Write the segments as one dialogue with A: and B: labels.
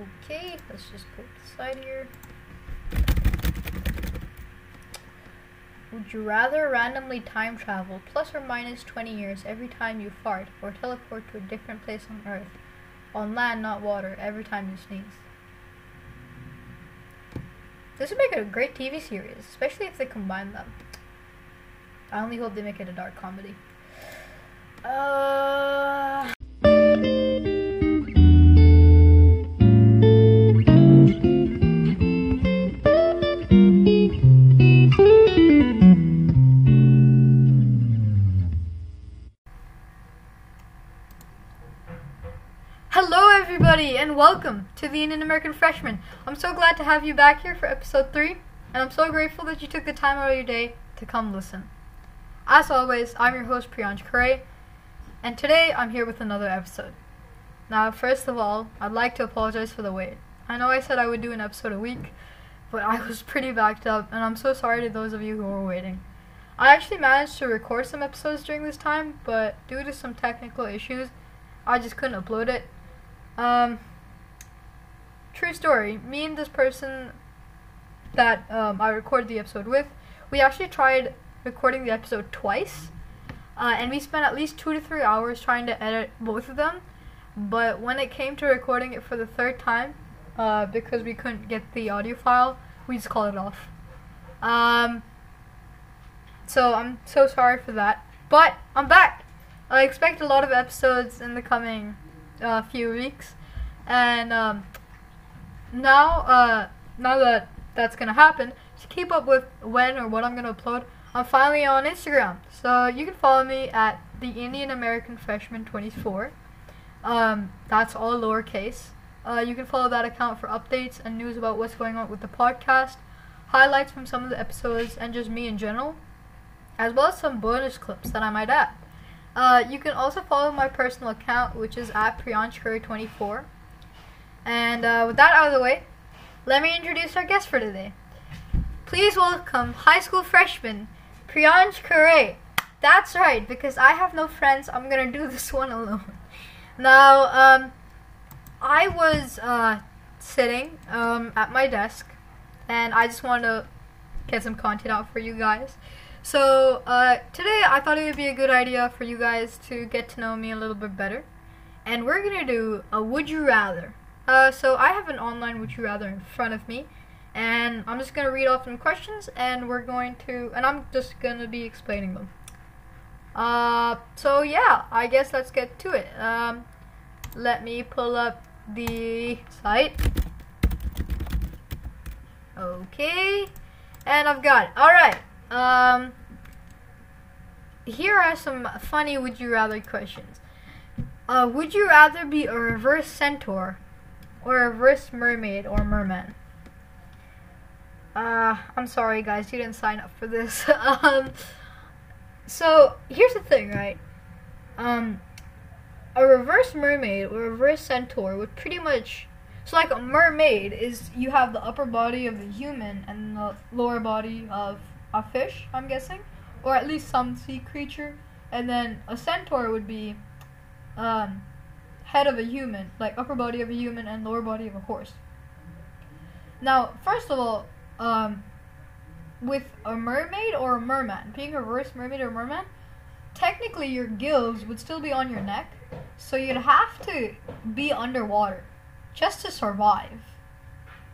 A: Okay, let's just put it aside here. Would you rather randomly time travel plus or minus 20 years every time you fart or teleport to a different place on Earth? On land, not water, every time you sneeze. This would make a great TV series, especially if they combine them. I only hope they make it a dark comedy. Uh. Everybody, and welcome to the Indian American Freshman. I'm so glad to have you back here for episode 3, and I'm so grateful that you took the time out of your day to come listen. As always, I'm your host, Priyansh Kare, and today I'm here with another episode. Now, first of all, I'd like to apologize for the wait. I know I said I would do an episode a week, but I was pretty backed up, and I'm so sorry to those of you who were waiting. I actually managed to record some episodes during this time, but due to some technical issues, I just couldn't upload it. Um, true story. Me and this person that um, I recorded the episode with, we actually tried recording the episode twice, uh, and we spent at least two to three hours trying to edit both of them. But when it came to recording it for the third time, uh, because we couldn't get the audio file, we just called it off. Um, so I'm so sorry for that. But I'm back. I expect a lot of episodes in the coming uh, few weeks, and um, now uh, now that that's gonna happen, to keep up with when or what I'm gonna upload, I'm finally on Instagram. So you can follow me at the Indian American Freshman 24. Um, that's all lowercase. Uh, you can follow that account for updates and news about what's going on with the podcast, highlights from some of the episodes, and just me in general, as well as some bonus clips that I might add. Uh, you can also follow my personal account, which is at Priyansh24. And uh, with that out of the way, let me introduce our guest for today. Please welcome high school freshman Priyansh. That's right, because I have no friends, I'm gonna do this one alone. Now, um, I was uh, sitting um, at my desk, and I just wanted to get some content out for you guys. So uh, today I thought it would be a good idea for you guys to get to know me a little bit better, and we're gonna do a would you rather. Uh, so I have an online would you rather in front of me, and I'm just gonna read off some questions, and we're going to, and I'm just gonna be explaining them. Uh, so yeah, I guess let's get to it. Um, let me pull up the site. Okay, and I've got it. All right. Um, here are some funny would you rather questions. Uh, would you rather be a reverse centaur or a reverse mermaid or merman? Uh, I'm sorry guys, you didn't sign up for this. um, so here's the thing, right? Um, a reverse mermaid or a reverse centaur would pretty much so like a mermaid is you have the upper body of the human and the lower body of a fish, I'm guessing, or at least some sea creature, and then a centaur would be um, head of a human, like upper body of a human and lower body of a horse. Now, first of all, um, with a mermaid or a merman, being a reverse mermaid or merman, technically your gills would still be on your neck, so you'd have to be underwater just to survive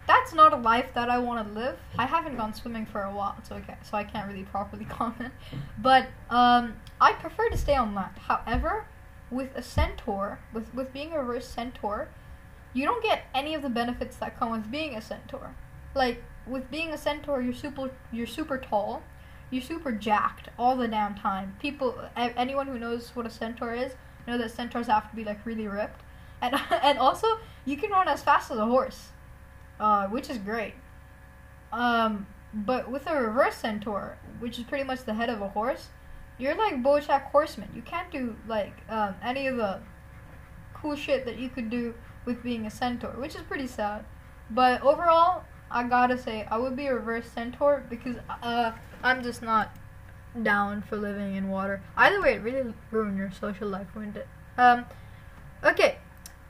A: that's not a life that I want to live. I haven't gone swimming for a while, so okay, so I can't really properly comment. But um, I prefer to stay on land. However, with a centaur, with with being a reverse centaur, you don't get any of the benefits that come with being a centaur. Like with being a centaur, you're super you're super tall, you're super jacked all the damn time. People, anyone who knows what a centaur is, know that centaurs have to be like really ripped, and and also you can run as fast as a horse uh, which is great. Um, but with a reverse centaur, which is pretty much the head of a horse, you're like BoJack Horseman. You can't do like um, any of the cool shit that you could do with being a centaur, which is pretty sad. But overall, I gotta say I would be a reverse centaur because uh, I'm just not down for living in water. Either way, it really ruined your social life, wouldn't it? Um, okay.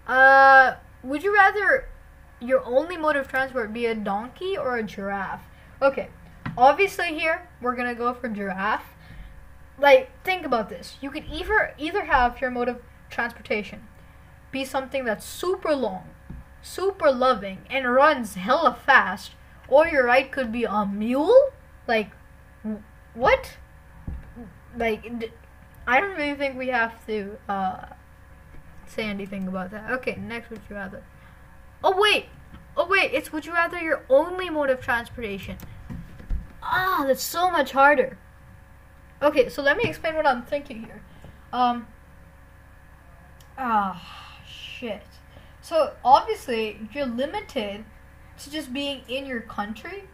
A: Uh, would you rather your only mode of transport be a donkey or a giraffe? Okay, obviously here we're gonna go for giraffe. Like, think about this. You could either either have your mode of transportation be something that's super long, super loving, and runs hella fast, or your ride could be a mule. Like, what? Like, I don't really think we have to uh, say anything about that. Okay, next, would you rather? Oh wait, oh wait, it's would you rather your only mode of transportation? Ah, that's so much harder. Okay, so let me explain what I'm thinking here. Um. Ah, shit. So obviously you're limited to just being in your country,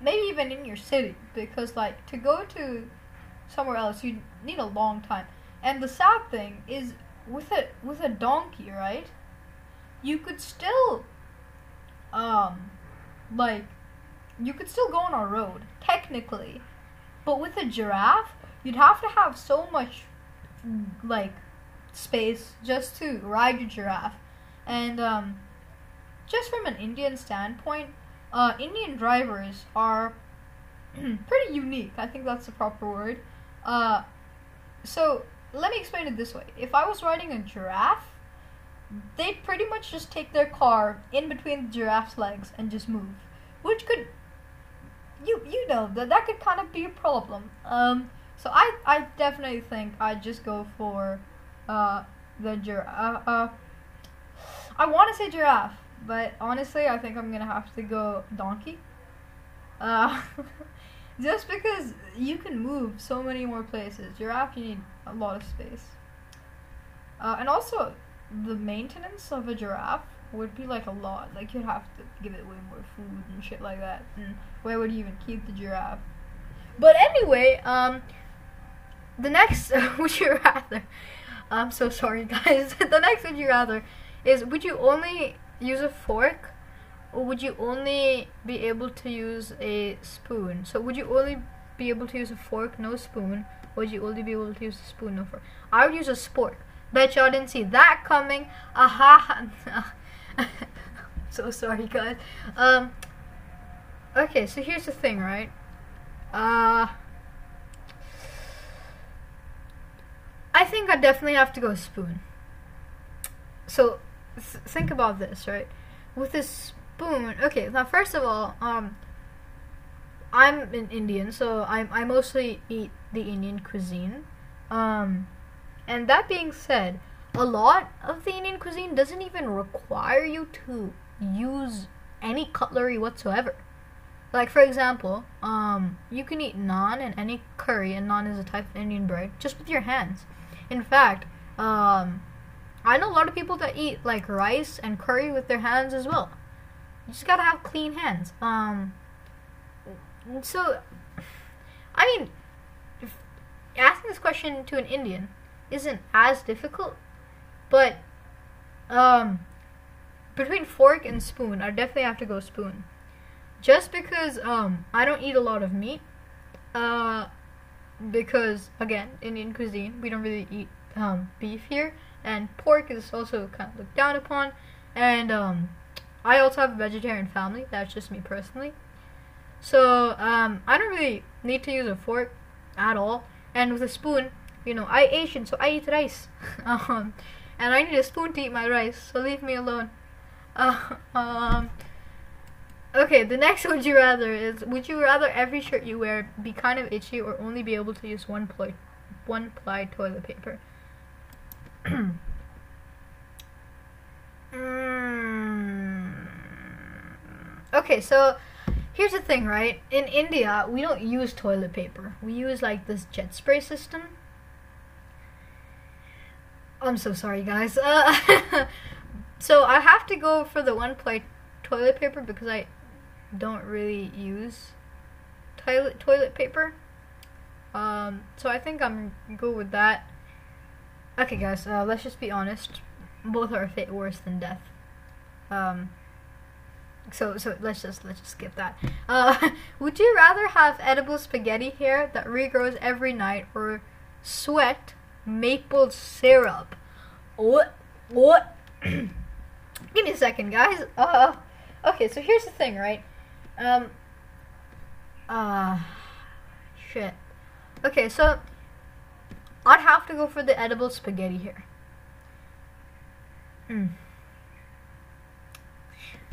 A: maybe even in your city, because like to go to somewhere else you need a long time. And the sad thing is with a with a donkey, right? You could still um like you could still go on a road technically. But with a giraffe, you'd have to have so much like space just to ride your giraffe. And um just from an Indian standpoint, uh, Indian drivers are pretty unique. I think that's the proper word. Uh, so let me explain it this way: if I was riding a giraffe, they'd pretty much just take their car in between the giraffe's legs and just move, which could, you you know that that could kind of be a problem. Um, so I I definitely think I'd just go for, uh, the giraffe. Uh, uh, I want to say giraffe but honestly, I think I'm gonna have to go donkey. Uh, just because you can move so many more places. Giraffe, you need a lot of space. Uh, and also, the maintenance of a giraffe would be like a lot. Like you'd have to give it way more food and shit like that. And where would you even keep the giraffe? But anyway, um, the next would you rather? I'm so sorry, guys. the next would you rather is would you only use a fork or would you only be able to use a spoon? So would you only be able to use a fork, no spoon? Or would you only be able to use a spoon, no fork? I would use a spork. Bet y'all didn't see that coming. Aha. so sorry, guys. Um. Okay, so here's the thing, right? Uh. I think I definitely have to go spoon. So th- think about this, right? With this spoon, okay. Now, first of all, um, I'm an Indian, so I I mostly eat the Indian cuisine. Um, and that being said, a lot of the Indian cuisine doesn't even require you to use any cutlery whatsoever. Like for example, um, you can eat naan and any curry, and naan is a type of Indian bread, just with your hands. In fact, um, I know a lot of people that eat like rice and curry with their hands as well. You just gotta have clean hands. Um, so, I mean, asking this question to an Indian isn't as difficult, but um, between fork and spoon, I definitely have to go spoon. Just because um, I don't eat a lot of meat, uh, because again, Indian cuisine, we don't really eat um, beef here and pork is also kind of looked down upon. And um, I also have a vegetarian family. That's just me personally. So um, I don't really need to use a fork at all. And with a spoon, you know, I Asian, so I eat rice. um, and I need a spoon to eat my rice. So leave me alone. Uh, um. Okay, the next would you rather is would you rather every shirt you wear be kind of itchy or only be able to use one ply one ply toilet paper? mm. Okay, so here's the thing, right? In India, we don't use toilet paper. We use like this jet spray system. I'm so sorry, guys. Uh, so I have to go for the one ply toilet paper because I don't really use toilet toilet paper. Um, so I think I'm good with that. Okay, guys, uh, let's just be honest. Both are a fate worse than death. Um, so so let's just let's just skip that. Uh, would you rather have edible spaghetti hair that regrows every night, or sweat maple syrup? What what? give me a second, guys. Uh, okay, so here's the thing, right? Um, uh, shit. Okay, so I'd have to go for the edible spaghetti here. Hmm.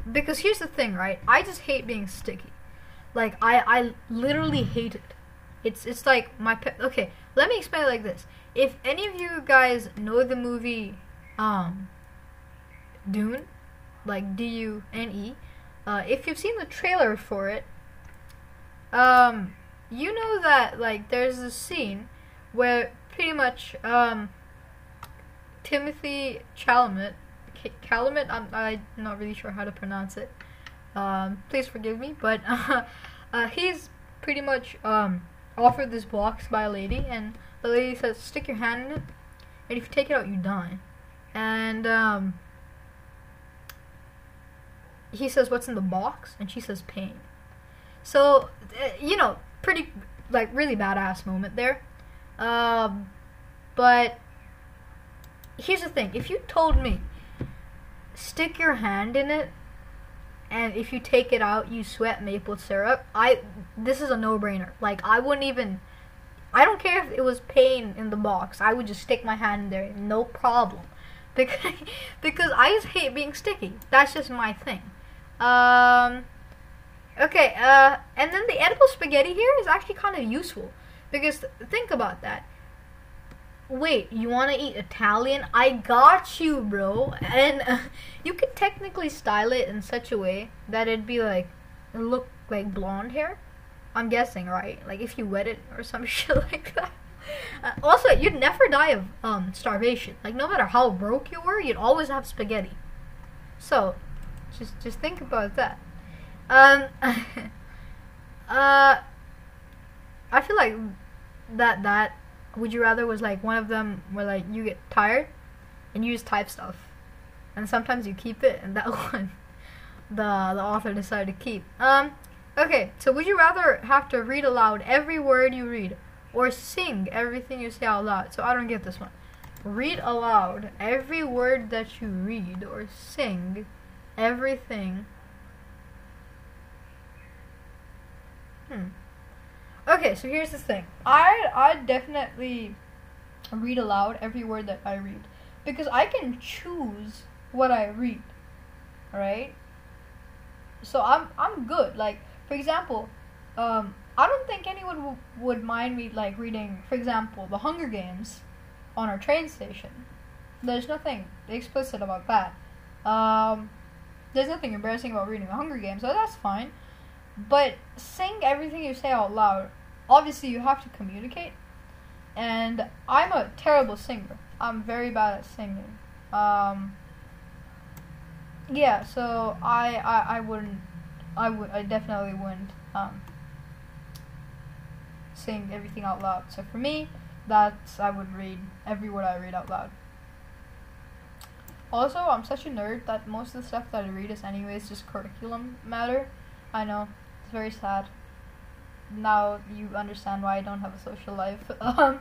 A: Because here's the thing, right? I just hate being sticky. Like I, I literally hate it. It's it's like my pet. Okay, let me explain it like this. If any of you guys know the movie, um, Dune, like D U N E, uh, if you've seen the trailer for it, um, you know that like there's a scene where pretty much um, Timothée Chalamet, Chalamet, I'm I'm not really sure how to pronounce it. Um, please forgive me, but uh, uh, he's pretty much um, offered this box by a lady, and the lady says, "Stick your hand in it, and if you take it out, you die." And um, he says, "What's in the box?" And she says, "Pain." So, uh, you know, pretty like really badass moment there. Um, but here's the thing: if you told me, stick your hand in it, and if you take it out, you sweat maple syrup. I this is a no-brainer. Like I wouldn't even. I don't care if it was pain in the box. I would just stick my hand in there, no problem, because because I just hate being sticky. That's just my thing. Um. Okay. Uh. And then the edible spaghetti here is actually kind of useful because think about that. Wait, you want to eat Italian? I got you, bro. And you could technically style it in such a way that it'd be like, look like blonde hair. I'm guessing, right? Like if you wet it or some shit like that. Uh, also, you'd never die of um, starvation. Like no matter how broke you were, you'd always have spaghetti. So, just just think about that. Um, uh, I feel like that that would you rather was like one of them where like you get tired and you just type stuff, and sometimes you keep it, and that one the the author decided to keep. Um, okay, so would you rather have to read aloud every word you read, or sing everything you say out loud? So I don't get this one. Read aloud every word that you read, or sing everything. Hmm. Okay, so here's the thing. I I definitely read aloud every word that I read because I can choose what I read. Right? So I'm I'm good. Like for example, um, I don't think anyone w- would mind me like reading, for example, The Hunger Games on our train station. There's nothing explicit about that. Um, there's nothing embarrassing about reading The Hunger Games, so that's fine. But sing everything you say out loud. Obviously, you have to communicate. And I'm a terrible singer. I'm very bad at singing. Um, yeah, so I, I, I wouldn't, I would, I definitely wouldn't um, sing everything out loud. So for me, that's I would read every word I read out loud. Also, I'm such a nerd that most of the stuff that I read is anyways just curriculum matter. I know very sad. Now you understand why I don't have a social life. Um,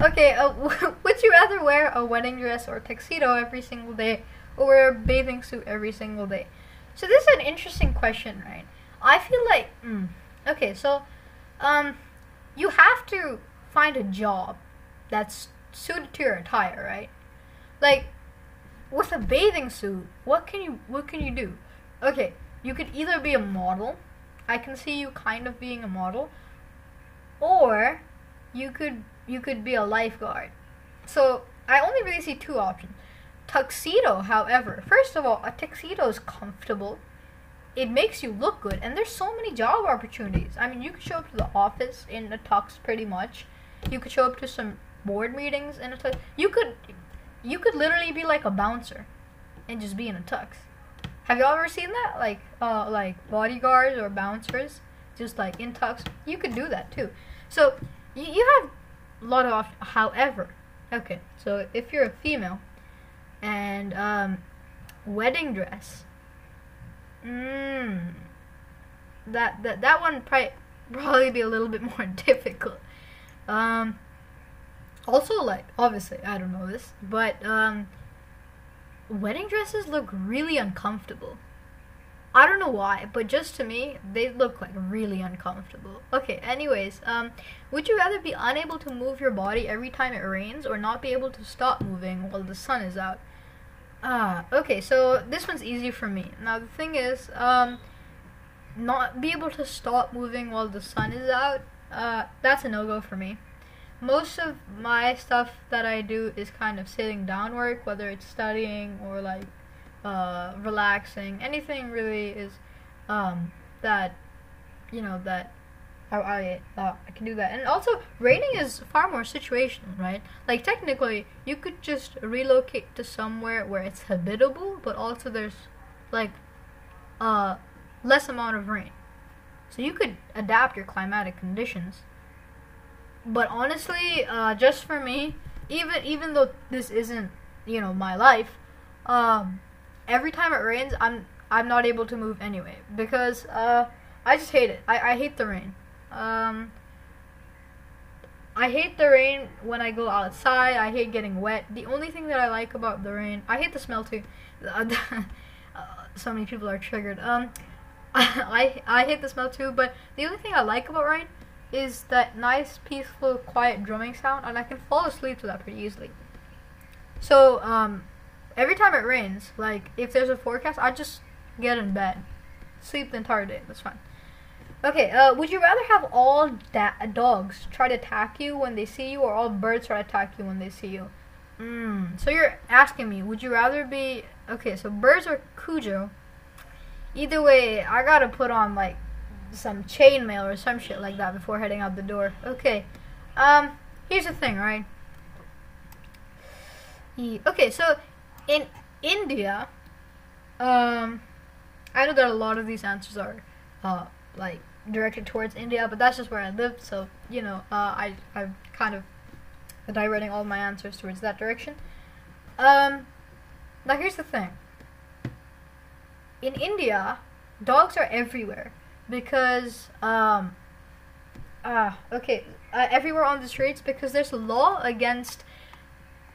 A: okay, uh, would you rather wear a wedding dress or tuxedo every single day, or wear a bathing suit every single day? So this is an interesting question, right? I feel like, mm, okay, so, um, you have to find a job that's suited to your attire, right? Like, with a bathing suit, what can you what can you do? Okay, you could either be a model I can see you kind of being a model, or you could you could be a lifeguard. So I only really see two options. Tuxedo, however, first of all, a tuxedo is comfortable. It makes you look good, and there's so many job opportunities. I mean, you could show up to the office in a tux, pretty much. You could show up to some board meetings in a tux. You could, you could literally be like a bouncer, and just be in a tux. Have y'all ever seen that? Like, uh, like bodyguards or bouncers, just like in tux. You could do that too. So you, you have a lot of. However, okay. So if you're a female, and um, wedding dress, mmm, that that that one probably probably be a little bit more difficult. Um, also, like obviously, I don't know this, but um, wedding dresses look really uncomfortable. I don't know why, but just to me, they look like really uncomfortable. Okay, anyways, um, would you rather be unable to move your body every time it rains or not be able to stop moving while the sun is out? Ah, okay, so this one's easy for me. Now, the thing is, um, not be able to stop moving while the sun is out, uh, that's a no go for me. Most of my stuff that I do is kind of sitting down work, whether it's studying or like uh, relaxing. Anything really is um, that you know that I I, uh, I can do that. And also, raining is far more situational, right? Like technically, you could just relocate to somewhere where it's habitable, but also there's like uh less amount of rain. So you could adapt your climatic conditions. But honestly, uh, just for me, even even though this isn't you know my life, um, every time it rains, I'm I'm not able to move anyway because uh, I just hate it. I, I hate the rain. Um, I hate the rain when I go outside. I hate getting wet. The only thing that I like about the rain, I hate the smell too. uh, so many people are triggered. Um, I I hate the smell too. But the only thing I like about rain is that nice, peaceful, quiet drumming sound, and I can fall asleep to that pretty easily. So um, every time it rains, like if there's a forecast, I just get in bed, sleep the entire day. That's fine. Okay, uh, would you rather have all da- dogs try to attack you when they see you, or all birds try to attack you when they see you? Mm. So you're asking me, would you rather be okay? So birds or Cujo? Either way, I gotta put on like some chainmail or some shit like that before heading out the door. Okay. Um. Here's the thing, right? Okay, so in India, um, I know that a lot of these answers are, uh, like directed towards India, but that's just where I live. So you know, uh, I I'm kind of directing all my answers towards that direction. Um, now here's the thing. In India, dogs are everywhere because um, ah okay, uh, everywhere on the streets because there's a law against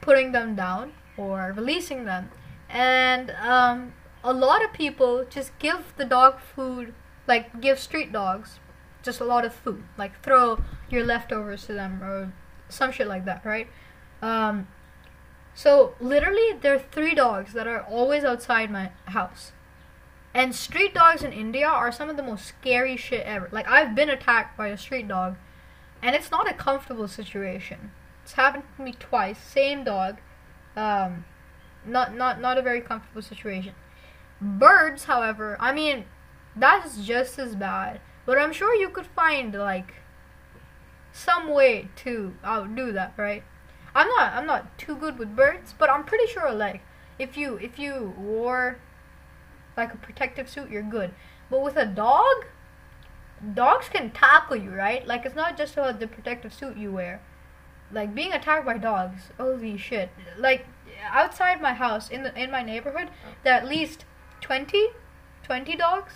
A: putting them down or releasing them. And um, a lot of people just give the dog food, like give street dogs just a lot of food, like throw your leftovers to them or some shit like that, right? Um, so literally, there are three dogs that are always outside my house. And street dogs in India are some of the most scary shit ever. Like I've been attacked by a street dog, and it's not a comfortable situation. It's happened to me twice. Same dog. Um, not not not a very comfortable situation. Birds, however, I mean, that's just as bad. But I'm sure you could find like some way to outdo that, right? I'm not I'm not too good with birds, but I'm pretty sure like if you if you wore like a protective suit, you're good. But with a dog, dogs can tackle you, right? Like it's not just about the protective suit you wear like being attacked by dogs. Holy shit! Like outside my house in the in my neighborhood, there are at least 20, 20 dogs.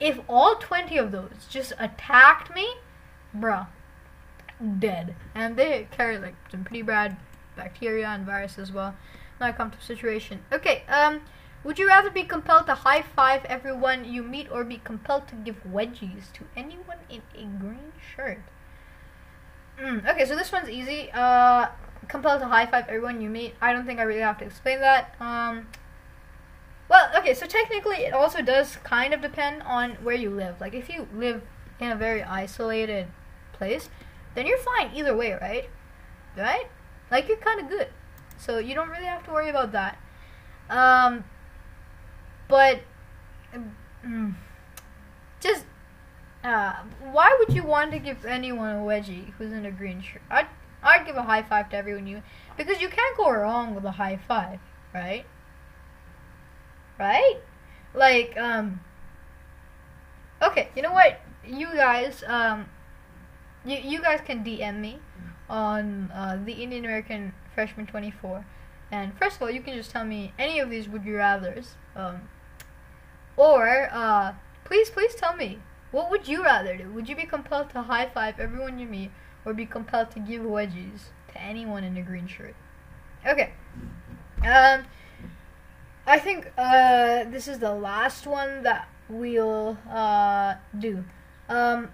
A: If all twenty of those just attacked me, bruh, dead. And they carry like some pretty bad bacteria and virus as well. Now I come to situation. Okay, um, would you rather be compelled to high five everyone you meet or be compelled to give wedgies to anyone in a green shirt? Mm, okay, so this one's easy. Uh, compelled to high five everyone you meet. I don't think I really have to explain that. Um, well, okay, so technically it also does kind of depend on where you live. Like if you live in a very isolated place, then you're fine either way, right? Right? Like you're kind of good. So you don't really have to worry about that. Um, but mm, just uh, why would you want to give anyone a wedgie who's in a green shirt? I'd, I'd give a high five to everyone you, because you can't go wrong with a high five, right? Right? Like, um, okay, you know what? You guys, um, you, you guys can DM me on uh, the Indian American Freshman 24. And first of all, you can just tell me any of these would you rather's. Um, or, uh, please, please tell me what would you rather do? Would you be compelled to high five everyone you meet, or be compelled to give wedgies to anyone in a green shirt? Okay. Um. I think uh, this is the last one that we'll uh, do. Um,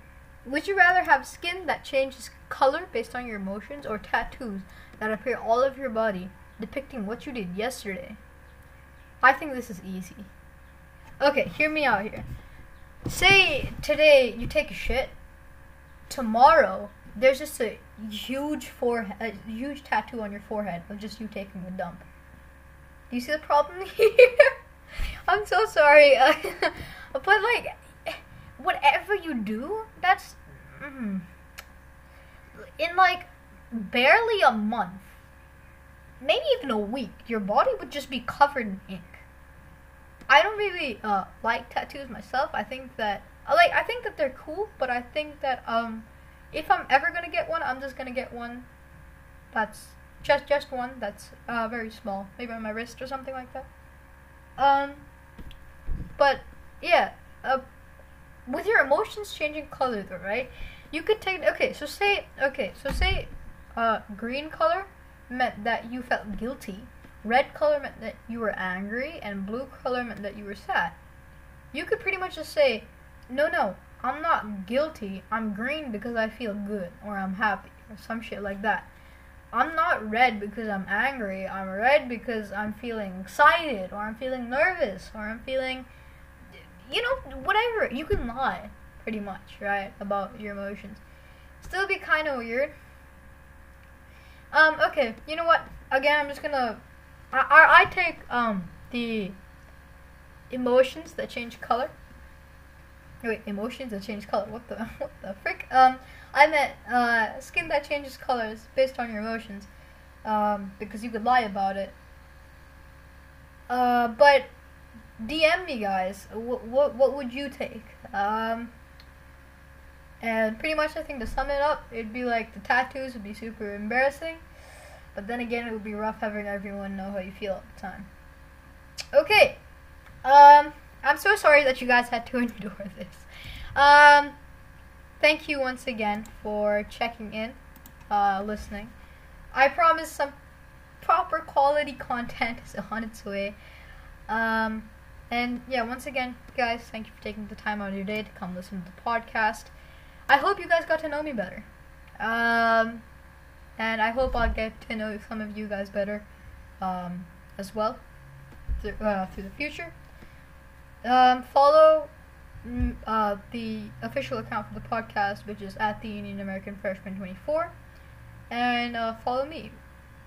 A: would you rather have skin that changes color based on your emotions or tattoos that appear all over your body depicting what you did yesterday? I think this is easy. Okay, hear me out here. Say today you take a shit. Tomorrow there's just a huge forehead, a huge tattoo on your forehead of just you taking a dump. Do you see the problem here? I'm so sorry, uh, but like, whatever you do, that's mm, in like barely a month, maybe even a week. Your body would just be covered in ink. I don't really uh, like tattoos myself. I think that like I think that they're cool, but I think that um if I'm ever gonna get one, I'm just gonna get one that's just just one that's uh, very small, maybe on my wrist or something like that. Um, but yeah, uh, with your emotions changing color though, right? You could take okay. So say okay. So say uh, green color meant that you felt guilty. Red color meant that you were angry, and blue color meant that you were sad. You could pretty much just say, no, no, I'm not guilty. I'm green because I feel good or I'm happy or some shit like that. I'm not red because I'm angry. I'm red because I'm feeling excited or I'm feeling nervous or I'm feeling you know whatever. You can lie pretty much, right, about your emotions. Still be kind of weird. Um okay, you know what? Again, I'm just to I, I I take um the emotions that change color Wait, emotions that change color. What the what the frick? Um, I meant uh, skin that changes colors based on your emotions, um, because you could lie about it. Uh, but DM me, guys. What what what would you take? Um, and pretty much, I think to sum it up, it'd be like the tattoos would be super embarrassing, but then again, it would be rough having everyone know how you feel at the time. Okay. Um. I'm so sorry that you guys had to endure this. Um, thank you once again for checking in, uh, listening. I promise some proper quality content is on its way. Um, and yeah, once again, guys, thank you for taking the time out of your day to come listen to the podcast. I hope you guys got to know me better. Um, and I hope I'll get to know some of you guys better um, as well through, uh, through the future. Um, follow mm, uh, the official account for the podcast, which is at the Indian American Freshman 24, and uh, follow me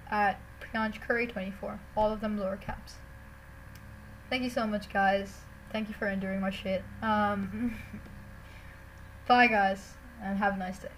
A: at Priyansh Curry 24. All of them lower caps. Thank you so much, guys. Thank you for enduring my shit. Um, bye, guys, and have a nice day.